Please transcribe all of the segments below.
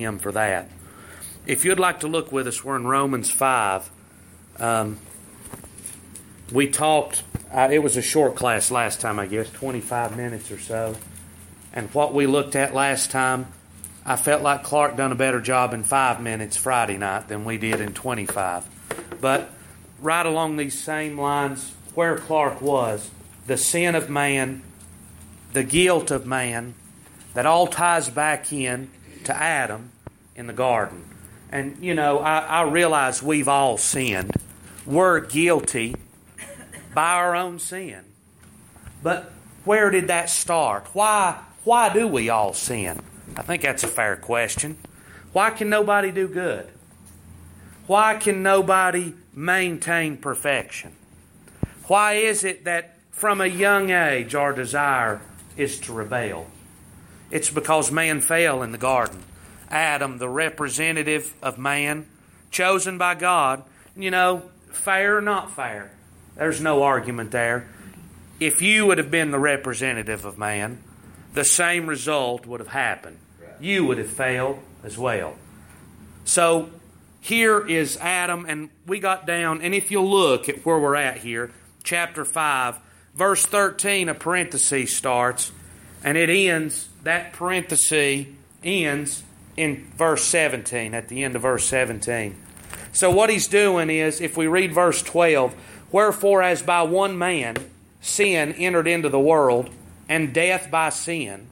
him for that. If you'd like to look with us, we're in Romans 5. Um, we talked, uh, it was a short class last time, I guess, 25 minutes or so. And what we looked at last time, I felt like Clark done a better job in five minutes Friday night than we did in 25. But right along these same lines, where Clark was, the sin of man, the guilt of man, that all ties back in to Adam in the garden. And, you know, I, I realize we've all sinned. We're guilty by our own sin. But where did that start? Why, why do we all sin? I think that's a fair question. Why can nobody do good? Why can nobody maintain perfection? Why is it that from a young age our desire is to rebel? It's because man fell in the garden. Adam, the representative of man, chosen by God, you know, fair or not fair, there's no argument there. If you would have been the representative of man, the same result would have happened. You would have failed as well. So here is Adam, and we got down, and if you look at where we're at here, chapter 5, verse 13, a parenthesis starts, and it ends, that parenthesis ends in verse 17, at the end of verse 17. So what he's doing is, if we read verse 12, wherefore as by one man sin entered into the world, and death by sin,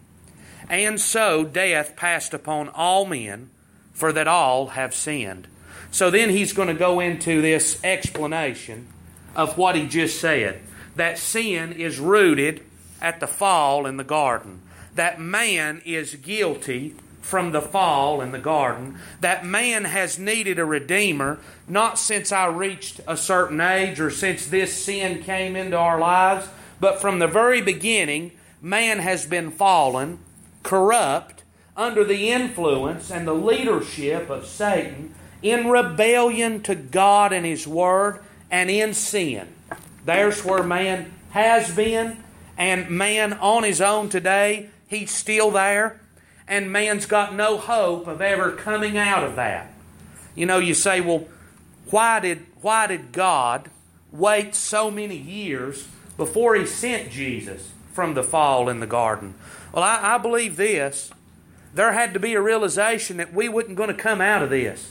and so death passed upon all men, for that all have sinned. So then he's going to go into this explanation of what he just said that sin is rooted at the fall in the garden, that man is guilty from the fall in the garden, that man has needed a redeemer, not since I reached a certain age or since this sin came into our lives, but from the very beginning, man has been fallen, corrupt, under the influence and the leadership of Satan, in rebellion to God and His Word, and in sin. There's where man has been, and man on his own today, he's still there and man's got no hope of ever coming out of that. You know, you say, well, why did, why did God wait so many years before He sent Jesus from the fall in the garden? Well, I, I believe this. There had to be a realization that we wasn't going to come out of this.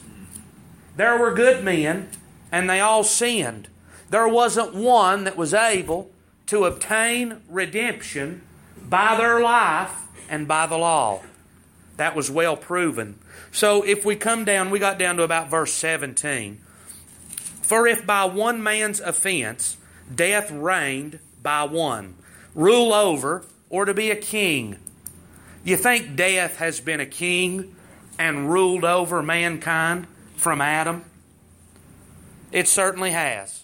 There were good men, and they all sinned. There wasn't one that was able to obtain redemption by their life and by the law. That was well proven. So if we come down, we got down to about verse 17. For if by one man's offense death reigned by one, rule over, or to be a king. You think death has been a king and ruled over mankind from Adam? It certainly has.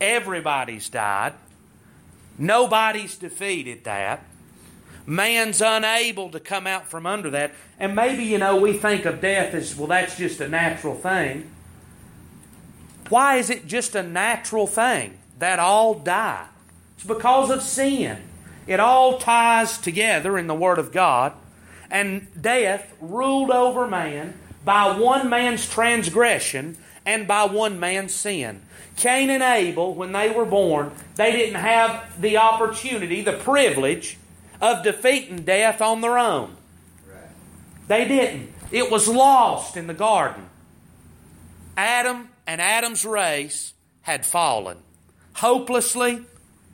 Everybody's died. Nobody's defeated that. Man's unable to come out from under that. And maybe, you know, we think of death as, well, that's just a natural thing. Why is it just a natural thing that all die? It's because of sin. It all ties together in the Word of God. And death ruled over man by one man's transgression and by one man's sin. Cain and Abel, when they were born, they didn't have the opportunity, the privilege of defeating death on their own. They didn't. It was lost in the garden. Adam and Adam's race had fallen. Hopelessly,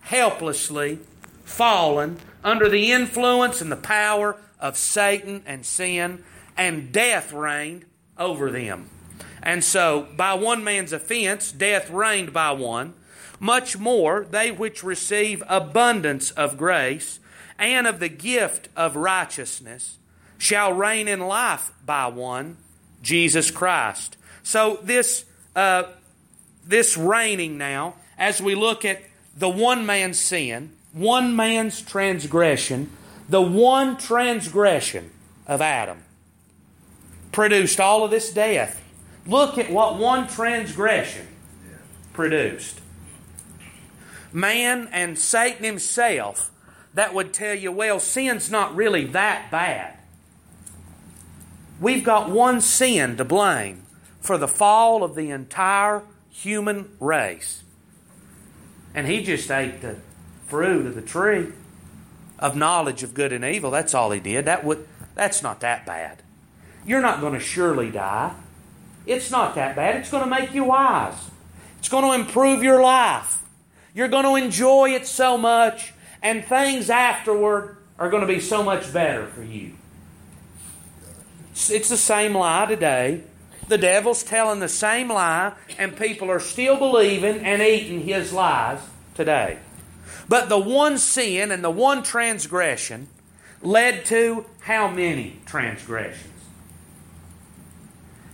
helplessly fallen under the influence and the power of Satan and sin, and death reigned over them. And so, by one man's offense, death reigned by one. Much more, they which receive abundance of grace and of the gift of righteousness shall reign in life by one, Jesus Christ. So this uh, this reigning now, as we look at the one man's sin, one man's transgression, the one transgression of Adam produced all of this death. Look at what one transgression produced. Man and Satan himself that would tell you, well, sin's not really that bad. we've got one sin to blame for the fall of the entire human race. And he just ate the fruit of the tree of knowledge of good and evil. That's all he did. That would that's not that bad. You're not going to surely die. It's not that bad. It's going to make you wise. It's going to improve your life. You're going to enjoy it so much, and things afterward are going to be so much better for you. It's the same lie today. The devil's telling the same lie, and people are still believing and eating his lies today. But the one sin and the one transgression led to how many transgressions?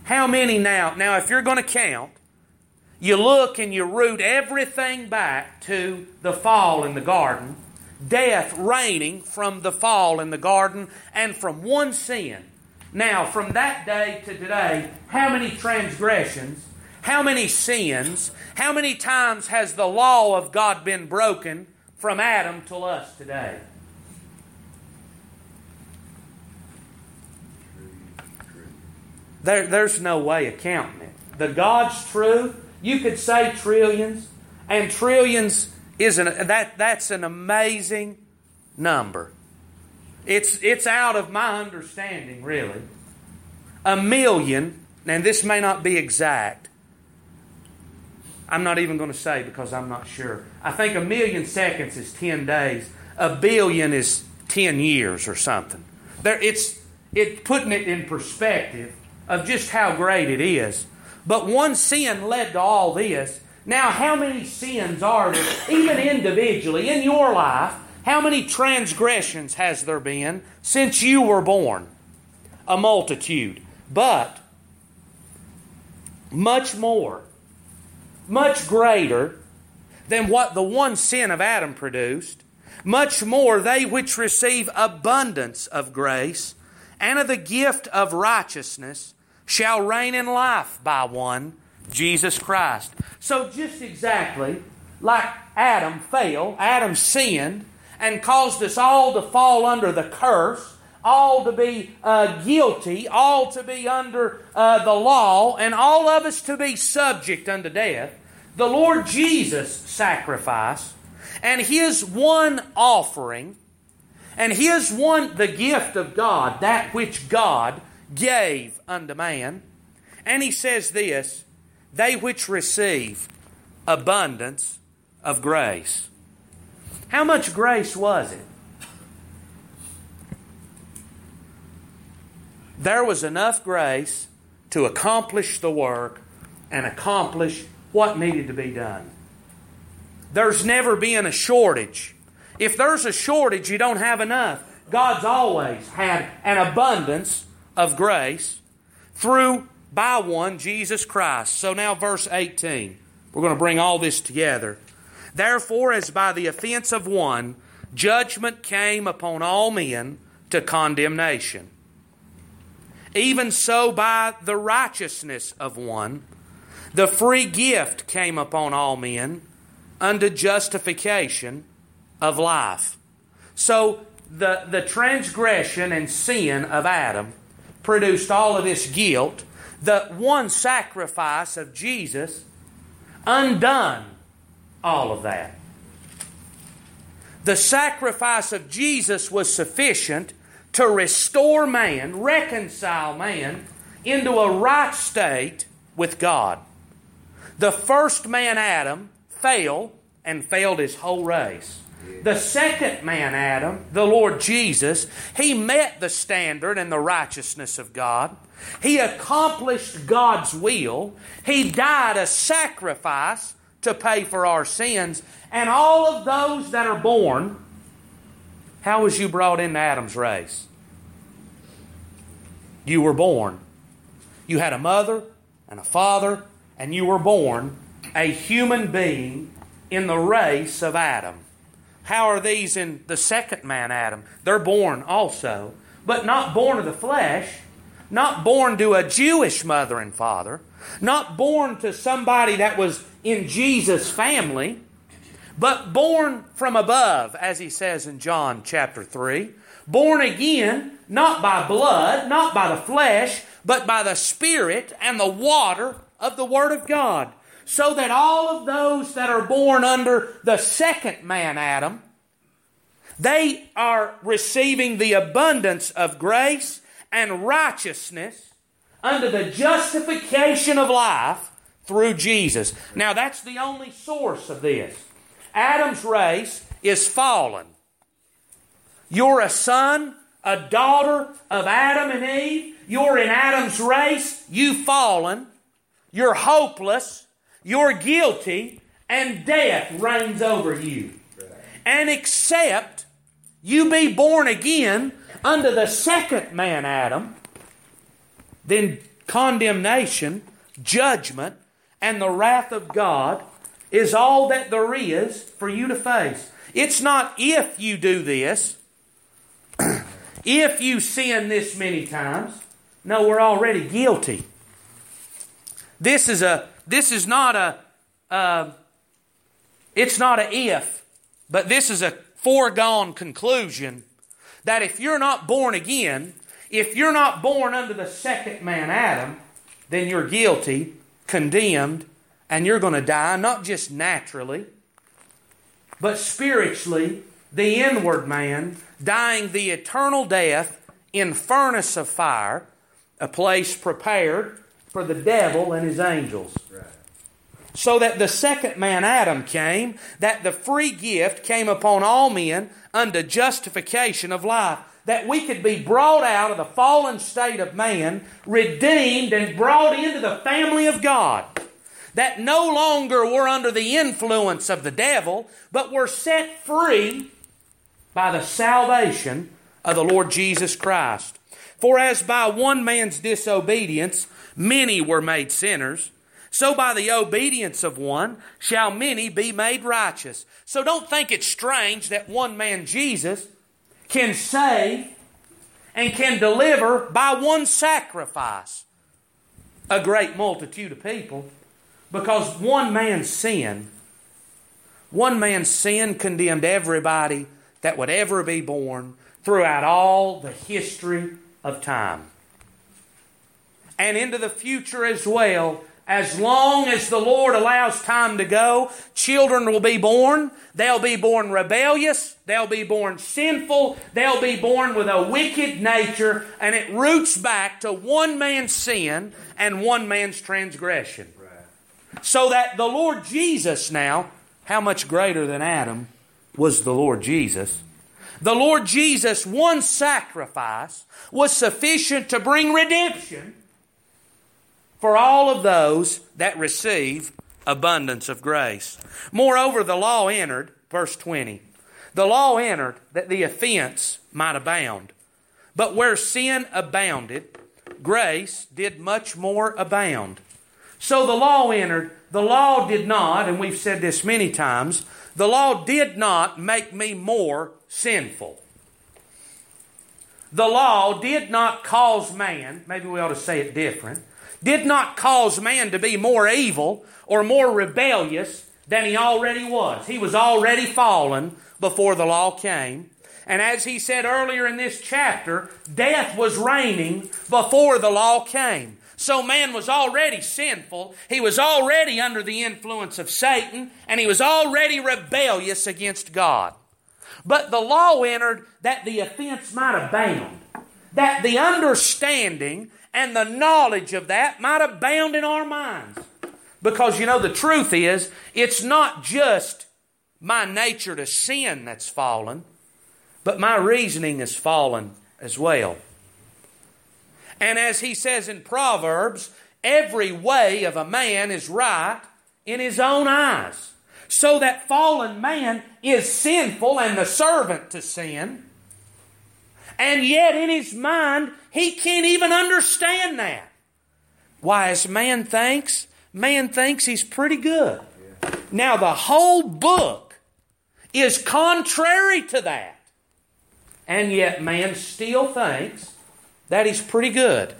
How many now? Now, if you're going to count, you look and you root everything back to the fall in the garden, death reigning from the fall in the garden, and from one sin. Now, from that day to today, how many transgressions, how many sins, how many times has the law of God been broken from Adam till us today? There, there's no way of counting it. The God's truth, you could say trillions, and trillions is an, that, that's an amazing number. It's, it's out of my understanding, really. A million, and this may not be exact. I'm not even going to say because I'm not sure. I think a million seconds is 10 days. A billion is 10 years or something. There, it's, it, putting it in perspective of just how great it is. But one sin led to all this. Now, how many sins are there, even individually, in your life? How many transgressions has there been since you were born? A multitude. But much more, much greater than what the one sin of Adam produced, much more they which receive abundance of grace and of the gift of righteousness shall reign in life by one, Jesus Christ. So, just exactly like Adam failed, Adam sinned and caused us all to fall under the curse, all to be uh, guilty, all to be under uh, the law, and all of us to be subject unto death. The Lord Jesus' sacrifice and His one offering and His one, the gift of God, that which God gave unto man. And he says this they which receive abundance of grace. How much grace was it? There was enough grace to accomplish the work and accomplish what needed to be done. There's never been a shortage. If there's a shortage, you don't have enough. God's always had an abundance of grace through by one, Jesus Christ. So now, verse 18. We're going to bring all this together. Therefore, as by the offense of one, judgment came upon all men to condemnation. Even so, by the righteousness of one, the free gift came upon all men unto justification of life. So, the, the transgression and sin of Adam produced all of this guilt, the one sacrifice of Jesus undone all of that. The sacrifice of Jesus was sufficient to restore man, reconcile man into a right state with God. The first man, Adam, failed and failed his whole race. The second man, Adam, the Lord Jesus, he met the standard and the righteousness of God. He accomplished God's will. He died a sacrifice to pay for our sins. And all of those that are born, how was you brought into Adam's race? You were born. You had a mother and a father, and you were born a human being in the race of Adam. How are these in the second man, Adam? They're born also, but not born of the flesh, not born to a Jewish mother and father, not born to somebody that was in Jesus' family, but born from above, as he says in John chapter 3, born again not by blood, not by the flesh, but by the Spirit and the water of the Word of God. So that all of those that are born under the second man, Adam, they are receiving the abundance of grace and righteousness under the justification of life through Jesus. Now, that's the only source of this. Adam's race is fallen. You're a son, a daughter of Adam and Eve. You're in Adam's race. You've fallen. You're hopeless. You're guilty. And death reigns over you. And except you be born again under the second man, Adam, then condemnation, judgment, and the wrath of God is all that there is for you to face. It's not if you do this, if you sin this many times. No, we're already guilty. This is a this is not a it's not a if, but this is a foregone conclusion that if you're not born again, if you're not born under the second man Adam, then you're guilty, condemned, and you're going to die, not just naturally, but spiritually, the inward man, dying the eternal death in furnace of fire, a place prepared for the devil and his angels. So that the second man, Adam, came, that the free gift came upon all men unto justification of life that we could be brought out of the fallen state of man, redeemed, and brought into the family of God. That no longer we're under the influence of the devil, but we're set free by the salvation of the Lord Jesus Christ. For as by one man's disobedience many were made sinners, so by the obedience of one shall many be made righteous. So don't think it's strange that one man, Jesus, can save and can deliver by one sacrifice a great multitude of people. Because one man's sin one man's sin condemned everybody that would ever be born throughout all the history of time and into the future as well as long as the Lord allows time to go, children will be born. They'll be born rebellious. They'll be born sinful. They'll be born with a wicked nature. And it roots back to one man's sin and one man's transgression. So that the Lord Jesus now, how much greater than Adam was the Lord Jesus? The Lord Jesus, one sacrifice, was sufficient to bring redemption for all of those that receive abundance of grace. Moreover, the law entered, verse 20. The law entered that the offense might abound. But where sin abounded, grace did much more abound. So the law entered. The law did not, and we've said this many times, the law did not make me more sinful. The law did not cause man, maybe we ought to say it different did not cause man to be more evil or more rebellious than he already was. He was already fallen before the law came. And as he said earlier in this chapter, death was reigning before the law came. So man was already sinful. He was already under the influence of Satan, and he was already rebellious against God. But the law entered that the offense might abound, that the understanding and the knowledge of that might abound in our minds. Because you know, the truth is, it's not just my nature to sin that's fallen, but my reasoning has fallen as well. And as he says in Proverbs, every way of a man is right in his own eyes. So that fallen man is sinful and the servant to sin. And yet in his mind, he can't even understand that. Why, as man thinks, man thinks he's pretty good. Now, the whole book is contrary to that. And yet, man still thinks that he's pretty good,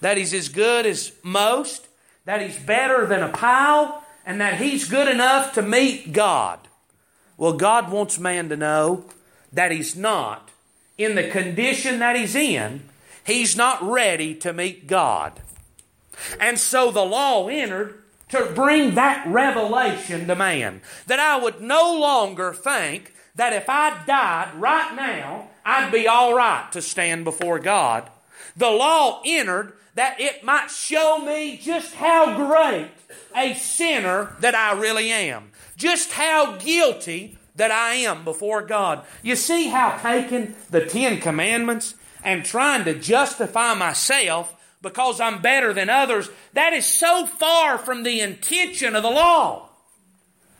that he's as good as most, that he's better than a pile, and that he's good enough to meet God. Well, God wants man to know that he's not in the condition that he's in, he's not ready to meet God. And so the law entered to bring that revelation to man. That I would no longer think that if I died right now, I'd be all right to stand before God. The law entered that it might show me just how great a sinner that I really am, just how guilty that I am before God. You see how taking the Ten Commandments and trying to justify myself because I'm better than others, that is so far from the intention of the law.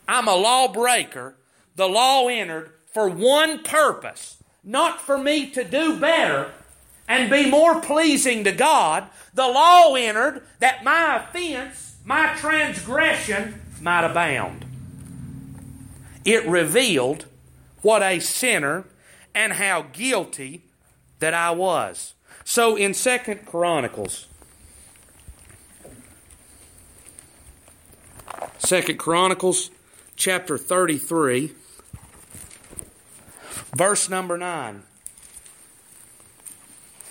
I'm a lawbreaker. The law entered for one purpose, not for me to do better and be more pleasing to God. The law entered that my offense, my transgression might abound. It revealed what a sinner and how guilty that I was. So in Second Chronicles, Second Chronicles chapter 33, verse number 9.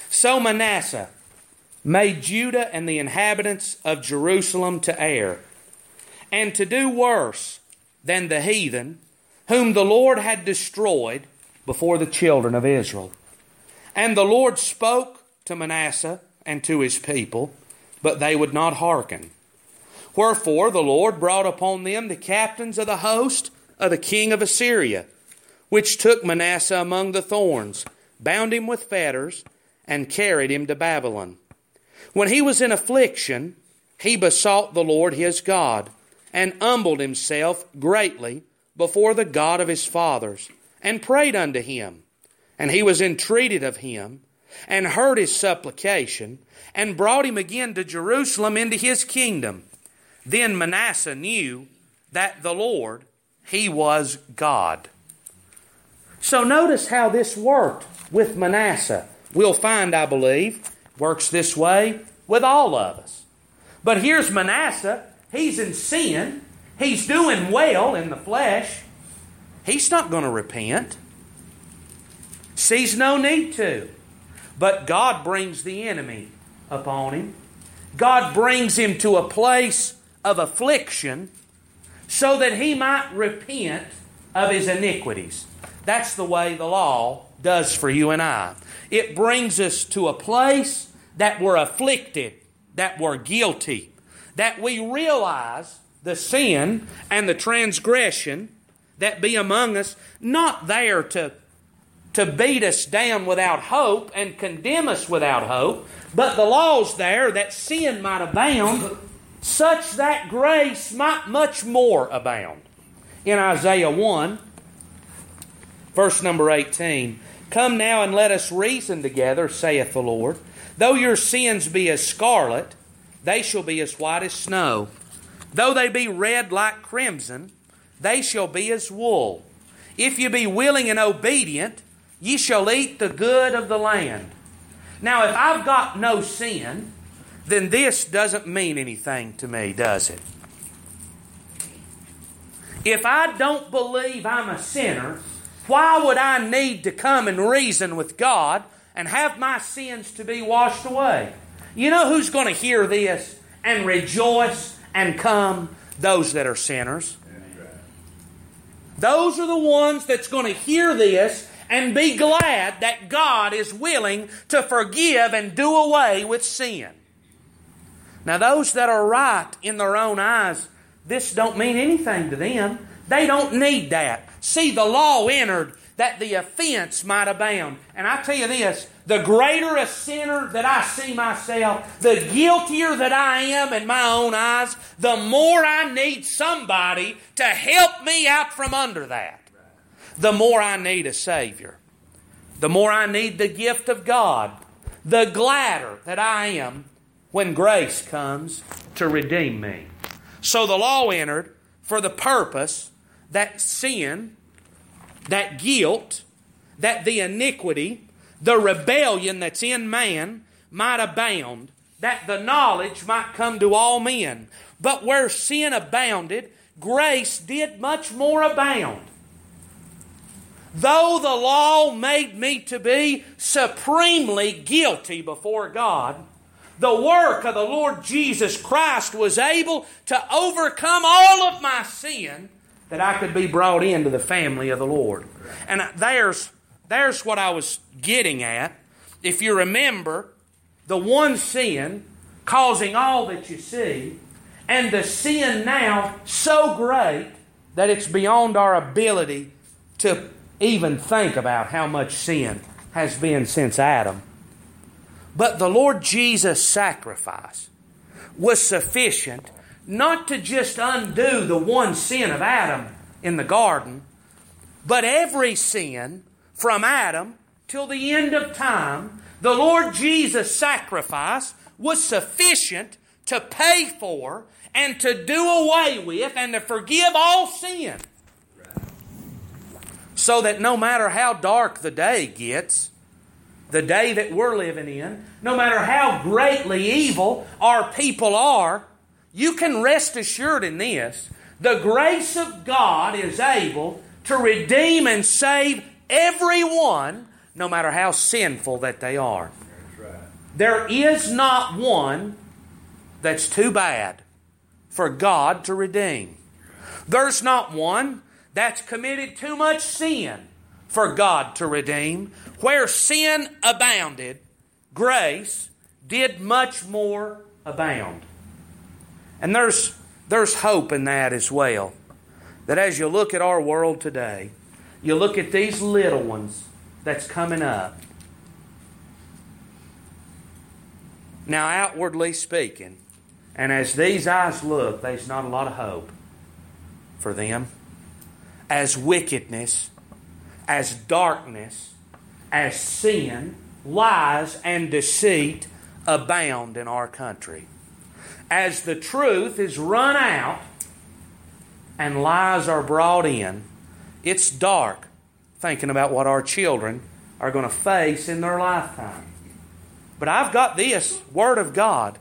So Manasseh made Judah and the inhabitants of Jerusalem to err, and to do worse than the heathen, whom the Lord had destroyed before the children of Israel. And the Lord spoke to Manasseh and to his people, but they would not hearken. Wherefore the Lord brought upon them the captains of the host of the king of Assyria, which took Manasseh among the thorns, bound him with fetters, and carried him to Babylon. When he was in affliction, he besought the Lord his God, and humbled himself greatly before the God of his fathers, and prayed unto him. And he was entreated of him, and heard his supplication, and brought him again to Jerusalem into his kingdom. Then Manasseh knew that the Lord, he was God. So notice how this worked with Manasseh. We'll find, I believe, works this way with all of us. But here's Manasseh. He's in sin. He's doing well in the flesh. He's not going to repent. Sees no need to. But God brings the enemy upon him. God brings him to a place of affliction so that he might repent of his iniquities. That's the way the law does for you and I. It brings us to a place that we're afflicted, that we're guilty, that we realize the sin and the transgression that be among us, not there to to beat us down without hope and condemn us without hope, but the law's there that sin might abound, such that grace might much more abound. In Isaiah 1, verse number 18, Come now and let us reason together, saith the Lord. Though your sins be as scarlet, they shall be as white as snow. Though they be red like crimson, they shall be as wool. If you be willing and obedient, Ye shall eat the good of the land. Now, if I've got no sin, then this doesn't mean anything to me, does it? If I don't believe I'm a sinner, why would I need to come and reason with God and have my sins to be washed away? You know who's going to hear this and rejoice and come? Those that are sinners. Those are the ones that's going to hear this and be glad that God is willing to forgive and do away with sin. Now, those that are right in their own eyes, this don't mean anything to them. They don't need that. See, the law entered that the offense might abound. And I tell you this the greater a sinner that I see myself, the guiltier that I am in my own eyes, the more I need somebody to help me out from under that the more I need a Savior. The more I need the gift of God, the gladder that I am when grace comes to redeem me. So the law entered for the purpose that sin, that guilt, that the iniquity, the rebellion that's in man might abound, that the knowledge might come to all men. But where sin abounded, grace did much more abound. though the law made me to be supremely guilty before God, the work of the Lord Jesus Christ was able to overcome all of my sin that I could be brought into the family of the Lord. And there's, there's what I was getting at. If you remember, the one sin causing all that you see, and the sin now so great that it's beyond our ability to even think about how much sin has been since Adam. But the Lord Jesus' sacrifice was sufficient not to just undo the one sin of Adam in the garden, but every sin from Adam till the end of time. The Lord Jesus' sacrifice was sufficient to pay for and to do away with and to forgive all sin. So that no matter how dark the day gets, the day that we're living in, no matter how greatly evil our people are, you can rest assured in this the grace of God is able to redeem and save everyone, no matter how sinful that they are. There is not one that's too bad for God to redeem. There's not one that's committed too much sin for God to redeem. Where sin abounded, grace did much more abound. And there's, there's hope in that as well. That as you look at our world today, you look at these little ones that's coming up. Now, outwardly speaking, and as these eyes look, there's not a lot of hope for them. As wickedness, as darkness, as sin, lies, and deceit abound in our country. As the truth is run out and lies are brought in, it's dark thinking about what our children are going to face in their lifetime. But I've got this Word of God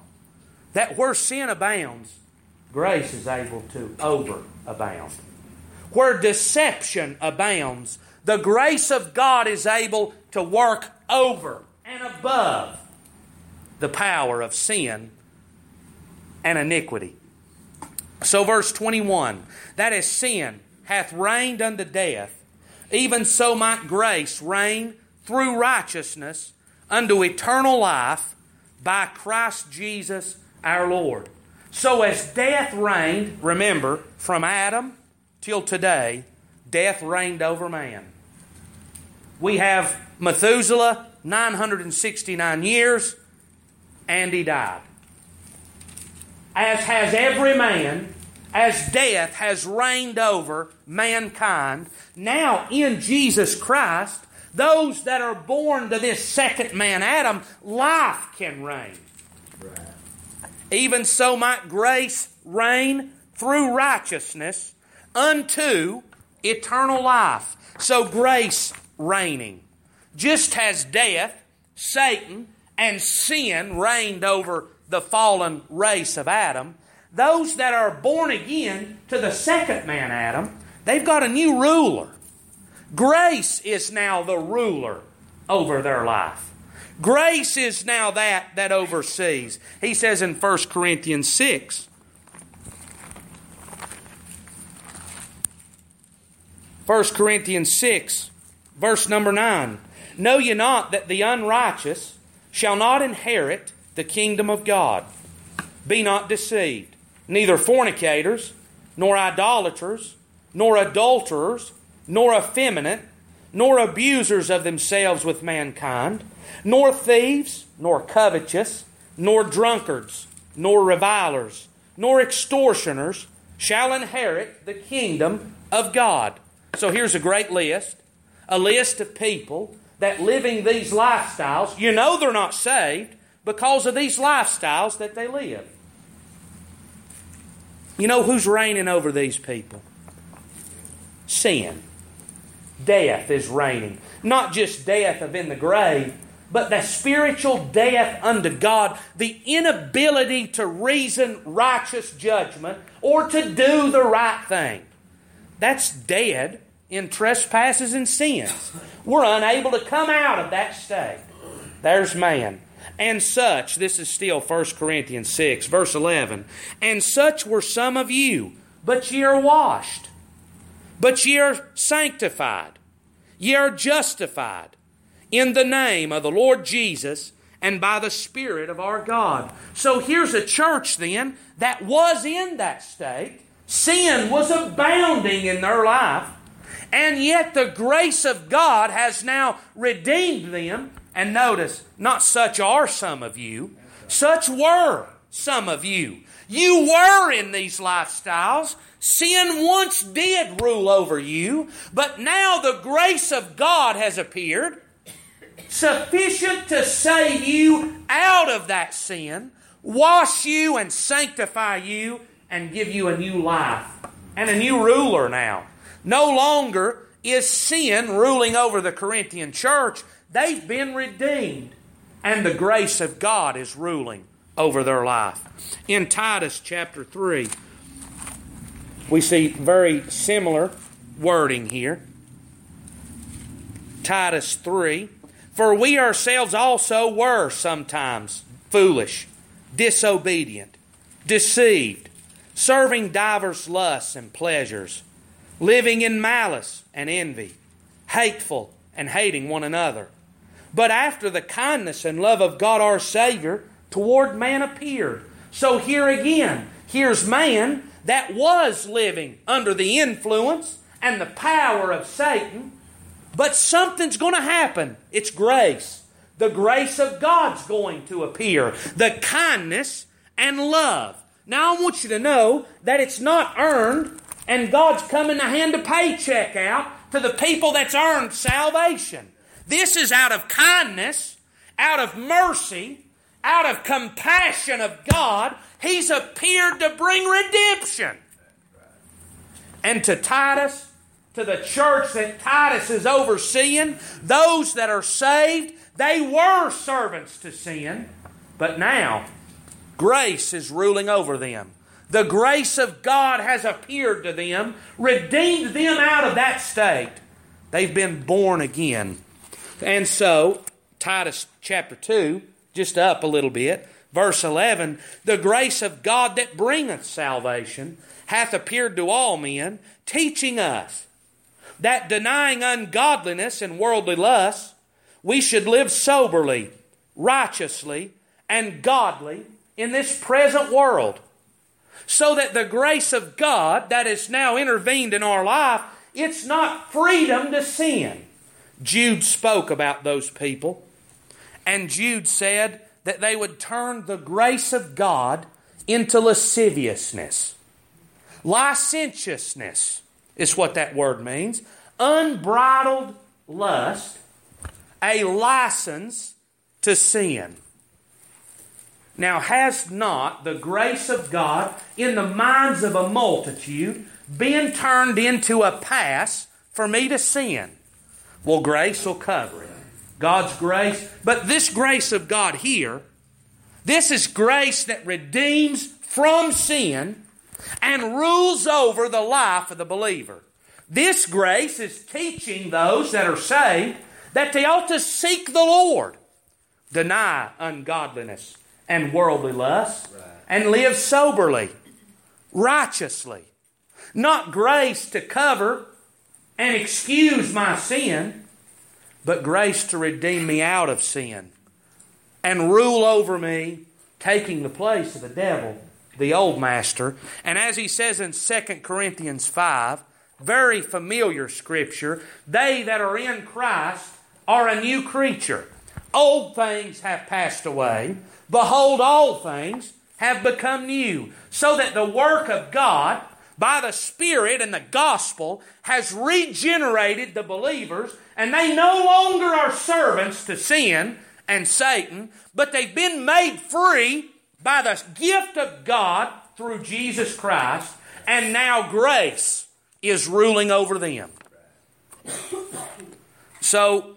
that where sin abounds, grace is able to overabound. Where deception abounds, the grace of God is able to work over and above the power of sin and iniquity. So, verse 21 that is sin hath reigned unto death, even so might grace reign through righteousness unto eternal life by Christ Jesus our Lord. So, as death reigned, remember, from Adam till today, death reigned over man. We have Methuselah, 969 years, and he died. As has every man, as death has reigned over mankind, now in Jesus Christ, those that are born to this second man, Adam, life can reign. Right. Even so might grace reign through righteousness unto eternal life. So grace reigning. Just as death, Satan, and sin reigned over the fallen race of Adam, those that are born again to the second man, Adam, they've got a new ruler. Grace is now the ruler over their life. Grace is now that that oversees. He says in 1 Corinthians 6, First Corinthians 6, verse number 9. Know ye not that the unrighteous shall not inherit the kingdom of God? Be not deceived. Neither fornicators, nor idolaters, nor adulterers, nor effeminate, nor abusers of themselves with mankind nor thieves, nor covetous, nor drunkards, nor revilers, nor extortioners shall inherit the kingdom of God. So here's a great list a list of people that living these lifestyles, you know they're not saved because of these lifestyles that they live. You know who's reigning over these people? Sin. Death is reigning. Not just death of in the grave, but the spiritual death unto God, the inability to reason righteous judgment or to do the right thing. That's dead in trespasses and sins. We're unable to come out of that state. There's man. And such, this is still 1 Corinthians 6, verse 11. And such were some of you, but ye are washed, but ye are sanctified, ye are justified in the name of the Lord Jesus and by the Spirit of our God. So here's a church then that was in that state. Sin was abounding in their life. And yet the grace of God has now redeemed them. And notice, not such are some of you, such were some of you. You were in these lifestyles. Sin once did rule over you, but now the grace of God has appeared, sufficient to save you out of that sin, wash you and sanctify you, and give you a new life and a new ruler now. No longer is sin ruling over the Corinthian church. They've been redeemed, and the grace of God is ruling over their life. In Titus chapter 3, we see very similar wording here. Titus 3 For we ourselves also were sometimes foolish, disobedient, deceived, serving divers lusts and pleasures living in malice and envy, hateful and hating one another. But after the kindness and love of God our Savior toward man appeared. So here again, here's man that was living under the influence and the power of Satan, but something's going to happen. It's grace. The grace of God's going to appear. The kindness and love. Now I want you to know that it's not earned and God's coming to hand a paycheck out to the people that's earned salvation. This is out of kindness, out of mercy, out of compassion of God. He's appeared to bring redemption. And to Titus, to the church that Titus is overseeing, those that are saved, they were servants to sin, but now grace is ruling over them. The grace of God has appeared to them, redeemed them out of that state. They've been born again. And so, Titus chapter 2, just up a little bit, verse 11 The grace of God that bringeth salvation hath appeared to all men, teaching us that denying ungodliness and worldly lusts, we should live soberly, righteously, and godly in this present world so that the grace of God that is now intervened in our life, it's not freedom to sin. Jude spoke about those people, and Jude said that they would turn the grace of God into lasciviousness. Licentiousness is what that word means. Unbridled lust, a license to sin. Now, has not the grace of God in the minds of a multitude been turned into a pass for me to sin? Well, grace will cover it. God's grace. But this grace of God here, this is grace that redeems from sin and rules over the life of the believer. This grace is teaching those that are saved that they ought to seek the Lord, deny ungodliness and worldly lust, right. and live soberly, righteously. Not grace to cover and excuse my sin, but grace to redeem me out of sin and rule over me, taking the place of the devil, the old master. And as he says in 2 Corinthians 5, very familiar scripture, they that are in Christ are a new creature. Old things have passed away. Behold, all things have become new, so that the work of God by the Spirit and the gospel has regenerated the believers, and they no longer are servants to sin and Satan, but they've been made free by the gift of God through Jesus Christ, and now grace is ruling over them. So,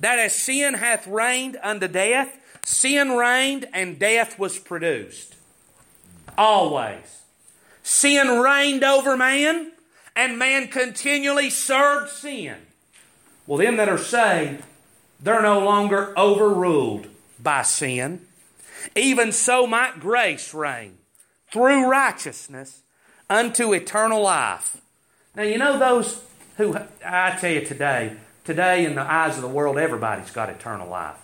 that as sin hath reigned unto death, Sin reigned and death was produced. Always. Sin reigned over man, and man continually served sin. Well, them that are saved, they're no longer overruled by sin. Even so might grace reign through righteousness unto eternal life. Now, you know those who, I tell you today, today in the eyes of the world, everybody's got eternal life.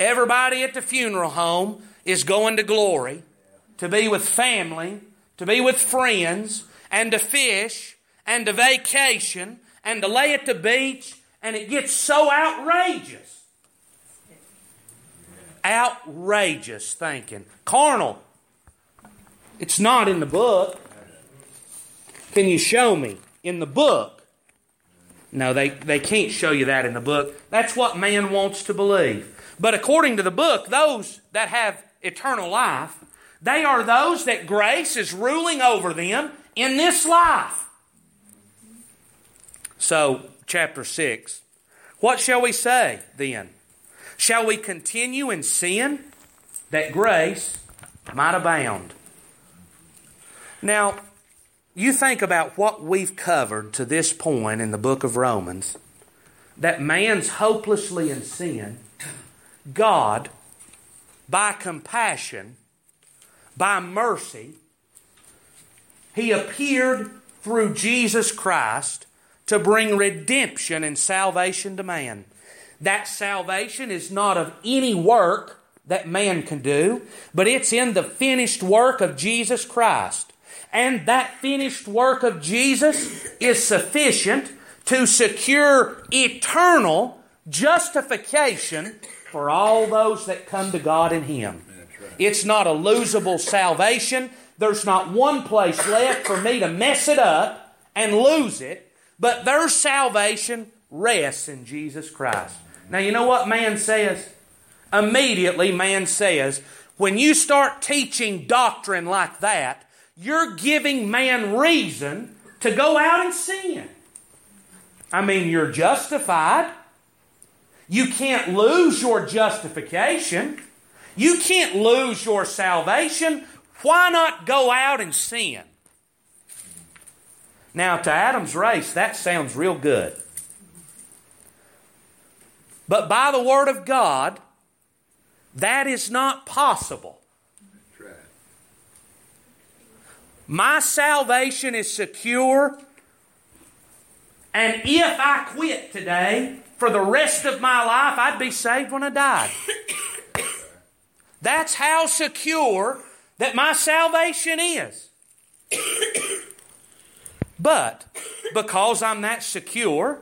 Everybody at the funeral home is going to glory, to be with family, to be with friends, and to fish, and to vacation, and to lay at the beach, and it gets so outrageous. Outrageous thinking. Carnal. It's not in the book. Can you show me in the book? No, they, they can't show you that in the book. That's what man wants to believe. But according to the book, those that have eternal life, they are those that grace is ruling over them in this life. So, chapter 6. What shall we say then? Shall we continue in sin that grace might abound? Now, you think about what we've covered to this point in the book of Romans that man's hopelessly in sin, God, by compassion, by mercy, He appeared through Jesus Christ to bring redemption and salvation to man. That salvation is not of any work that man can do, but it's in the finished work of Jesus Christ. And that finished work of Jesus is sufficient to secure eternal justification for all those that come to God in Him. It's not a losable salvation. There's not one place left for me to mess it up and lose it, but their salvation rests in Jesus Christ. Now, you know what man says? Immediately, man says, when you start teaching doctrine like that, you're giving man reason to go out and sin. I mean, you're justified. You can't lose your justification. You can't lose your salvation. Why not go out and sin? Now, to Adam's race, that sounds real good. But by the Word of God, that is not possible. My salvation is secure. And if I quit today, for the rest of my life, I'd be saved when I died. That's how secure that my salvation is. But because I'm that secure,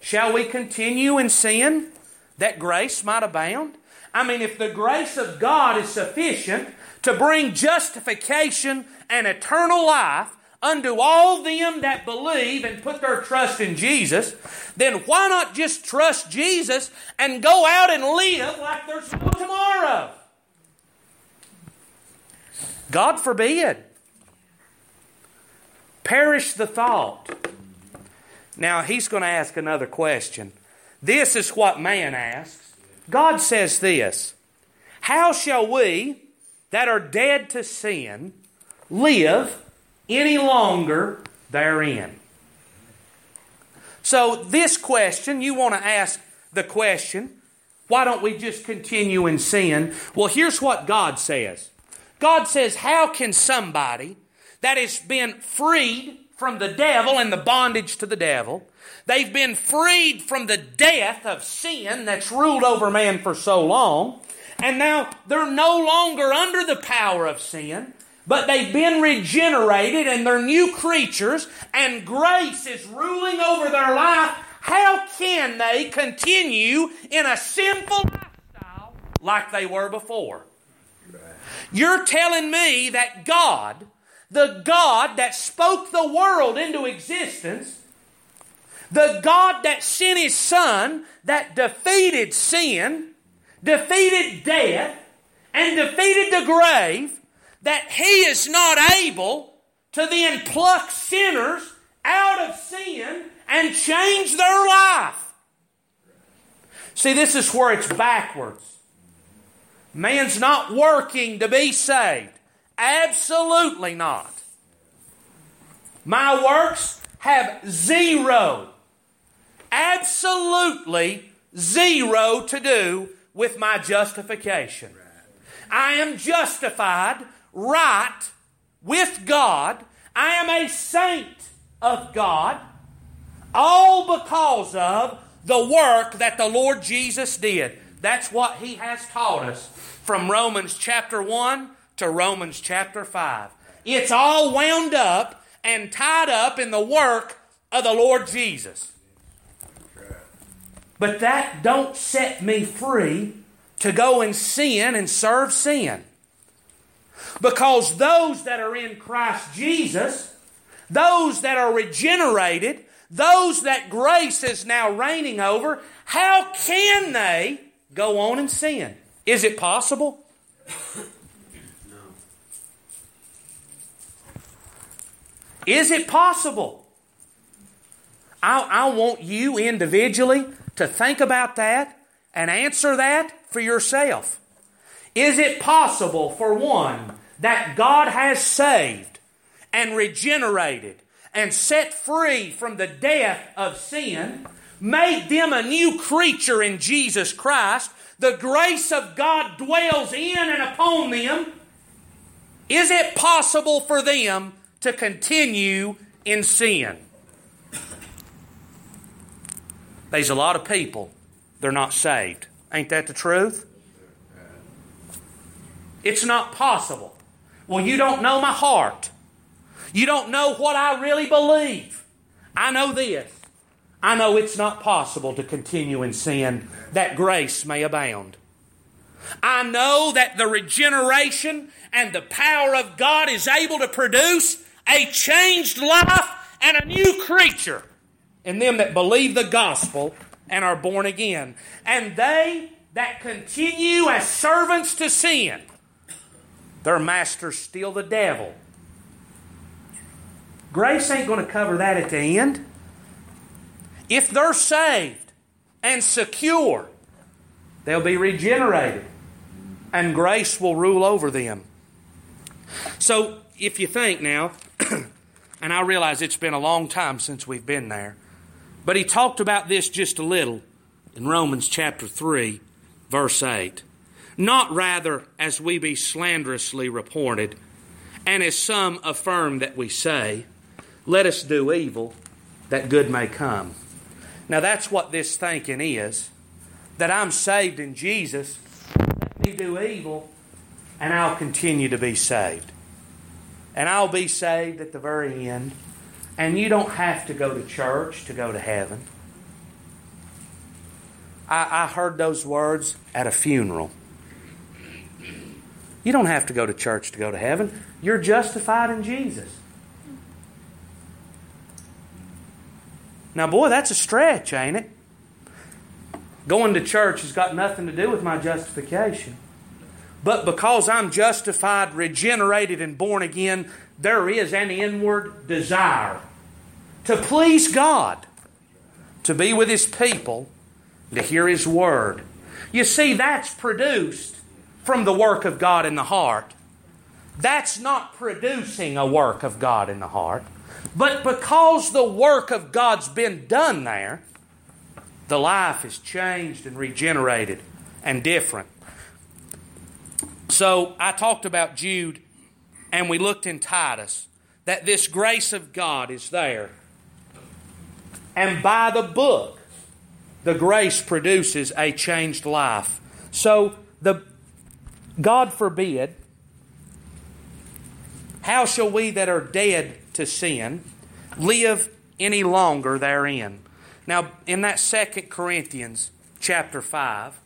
shall we continue in sin that grace might abound? I mean, if the grace of God is sufficient to bring justification and eternal life unto all them that believe and put their trust in Jesus, then why not just trust Jesus and go out and live like there's no tomorrow? God forbid. Perish the thought. Now, he's going to ask another question. This is what man asks. God says this How shall we that are dead to sin live any longer therein? So, this question, you want to ask the question, why don't we just continue in sin? Well, here's what God says God says, How can somebody that has been freed from the devil and the bondage to the devil, they've been freed from the death of sin that's ruled over man for so long, and now they're no longer under the power of sin, but they've been regenerated and they're new creatures, and grace is ruling over their life. How can they continue in a sinful lifestyle like they were before? You're telling me that God, the God that spoke the world into existence, the God that sent His Son, that defeated sin, defeated death, and defeated the grave, that He is not able to then pluck sinners out of sin and change their life. See, this is where it's backwards. Man's not working to be saved. Absolutely not. My works have zero, absolutely zero to do with my justification. I am justified right with God. I am a saint of God, all because of the work that the Lord Jesus did. That's what He has taught us from Romans chapter 1 to Romans chapter 5. It's all wound up and tied up in the work of the Lord Jesus. But that don't set me free to go and sin and serve sin. Because those that are in Christ Jesus, those that are regenerated, those that grace is now reigning over, how can they go on and sin? Is it possible? No. Is it possible? I, I want you individually to think about that and answer that for yourself. Is it possible, for one, that God has saved and regenerated and set free from the death of sin, made them a new creature in Jesus Christ? The grace of God dwells in and upon them. Is it possible for them to continue in sin? There's a lot of people, they're not saved. Ain't that the truth? It's not possible. Well, you don't know my heart. You don't know what I really believe. I know this. I know it's not possible to continue in sin that grace may abound. I know that the regeneration and the power of God is able to produce a changed life and a new creature in them that believe the gospel and are born again. And they that continue as servants to sin, their master's still the devil. Grace ain't going to cover that at the end. If they're saved and secure, they'll be regenerated and grace will rule over them. So, if you think now, and I realize it's been a long time since we've been there, but he talked about this just a little in Romans chapter 3, verse 8. Not rather as we be slanderously reported, and as some affirm that we say, let us do evil that good may come. Now that's what this thinking is that I'm saved in Jesus, let me do evil, and I'll continue to be saved. And I'll be saved at the very end and you don't have to go to church to go to heaven. I, I heard those words at a funeral. You don't have to go to church to go to heaven. You're justified in Jesus. Now, boy, that's a stretch, ain't it? Going to church has got nothing to do with my justification. But because I'm justified, regenerated, and born again, there is an inward desire to please God, to be with His people, to hear His Word. You see, that's produced from the work of God in the heart. That's not producing a work of God in the heart. But because the work of God's been done there, the life is changed and regenerated and different. So I talked about Jude and we looked in Titus that this grace of God is there. And by the book, the grace produces a changed life. So the God forbid, how shall we that are dead to sin live any longer therein? Now, in that Second Corinthians chapter 5,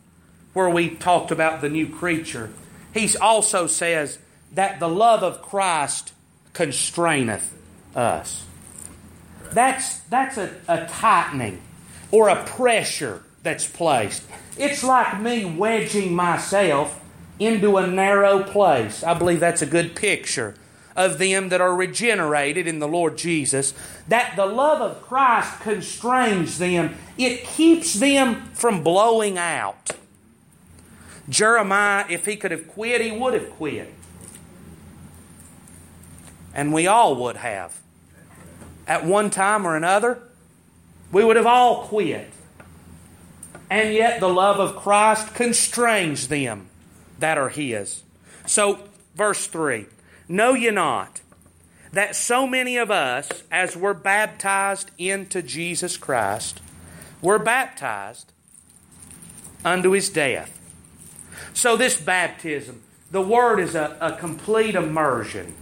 where we talked about the new creature, he also says, that the love of Christ constraineth us. That's, that's a, a tightening or a pressure that's placed. It's like me wedging myself into a narrow place. I believe that's a good picture of them that are regenerated in the Lord Jesus. That the love of Christ constrains them, it keeps them from blowing out. Jeremiah, if he could have quit, he would have quit and we all would have. at one time or another, we would have all quit. And yet the love of Christ constrains them that are His. So, verse 3 Know ye not that so many of us, as were baptized into Jesus Christ, were baptized unto His death? So, this baptism, the word is a, a complete immersion.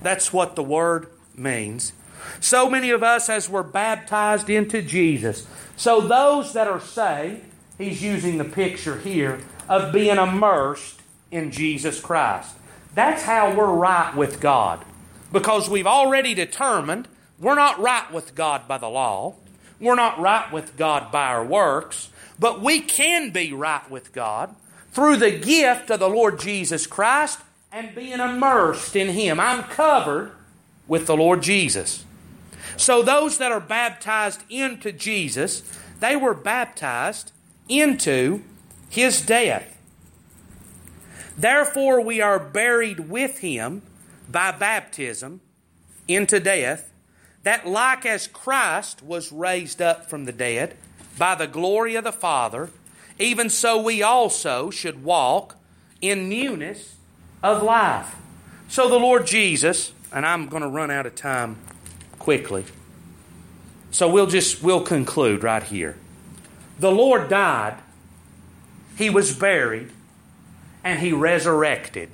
That's what the word means. So many of us, as were baptized into Jesus. So, those that are saved, he's using the picture here of being immersed in Jesus Christ. That's how we're right with God. Because we've already determined we're not right with God by the law, we're not right with God by our works, but we can be right with God through the gift of the Lord Jesus Christ and being immersed in Him. I'm covered with the Lord Jesus. So, those that are baptized into Jesus, they were baptized into His death. Therefore, we are buried with Him by baptism into death, that like as Christ was raised up from the dead by the glory of the Father, even so we also should walk in newness of life. So the Lord Jesus, and I'm going to run out of time quickly. So we'll just we'll conclude right here. The Lord died, he was buried, and he resurrected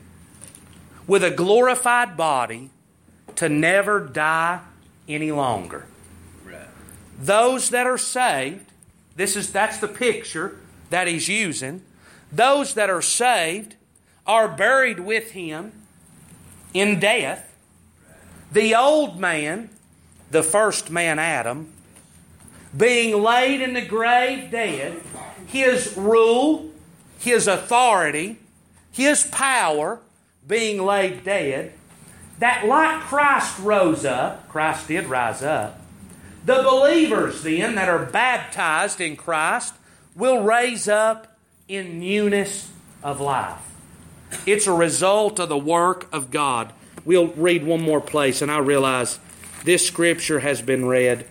with a glorified body to never die any longer. Right. Those that are saved, this is that's the picture that he's using. Those that are saved are buried with him in death. The old man, the first man Adam, being laid in the grave dead, his rule, his authority, his power being laid dead, that like Christ rose up, Christ did rise up, the believers then that are baptized in Christ will raise up in newness of life. It's a result of the work of God. We'll read one more place, and I realize this scripture has been read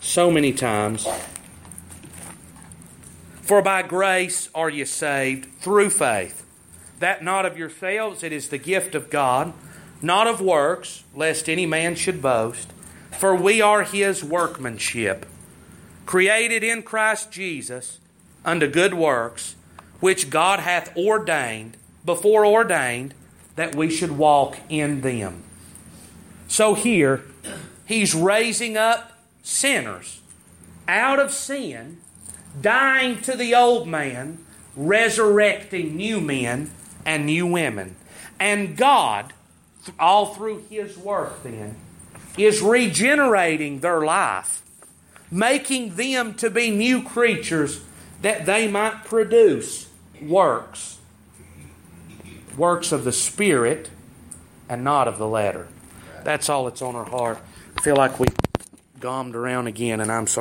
so many times. For by grace are you saved through faith. That not of yourselves, it is the gift of God, not of works, lest any man should boast. For we are his workmanship, created in Christ Jesus unto good works, which God hath ordained, before ordained, that we should walk in them. So here, he's raising up sinners out of sin, dying to the old man, resurrecting new men and new women. And God, all through His work, then, is regenerating their life, making them to be new creatures that they might produce works. Works of the Spirit and not of the letter. That's all that's on our heart. I feel like we gommed around again, and I'm sorry.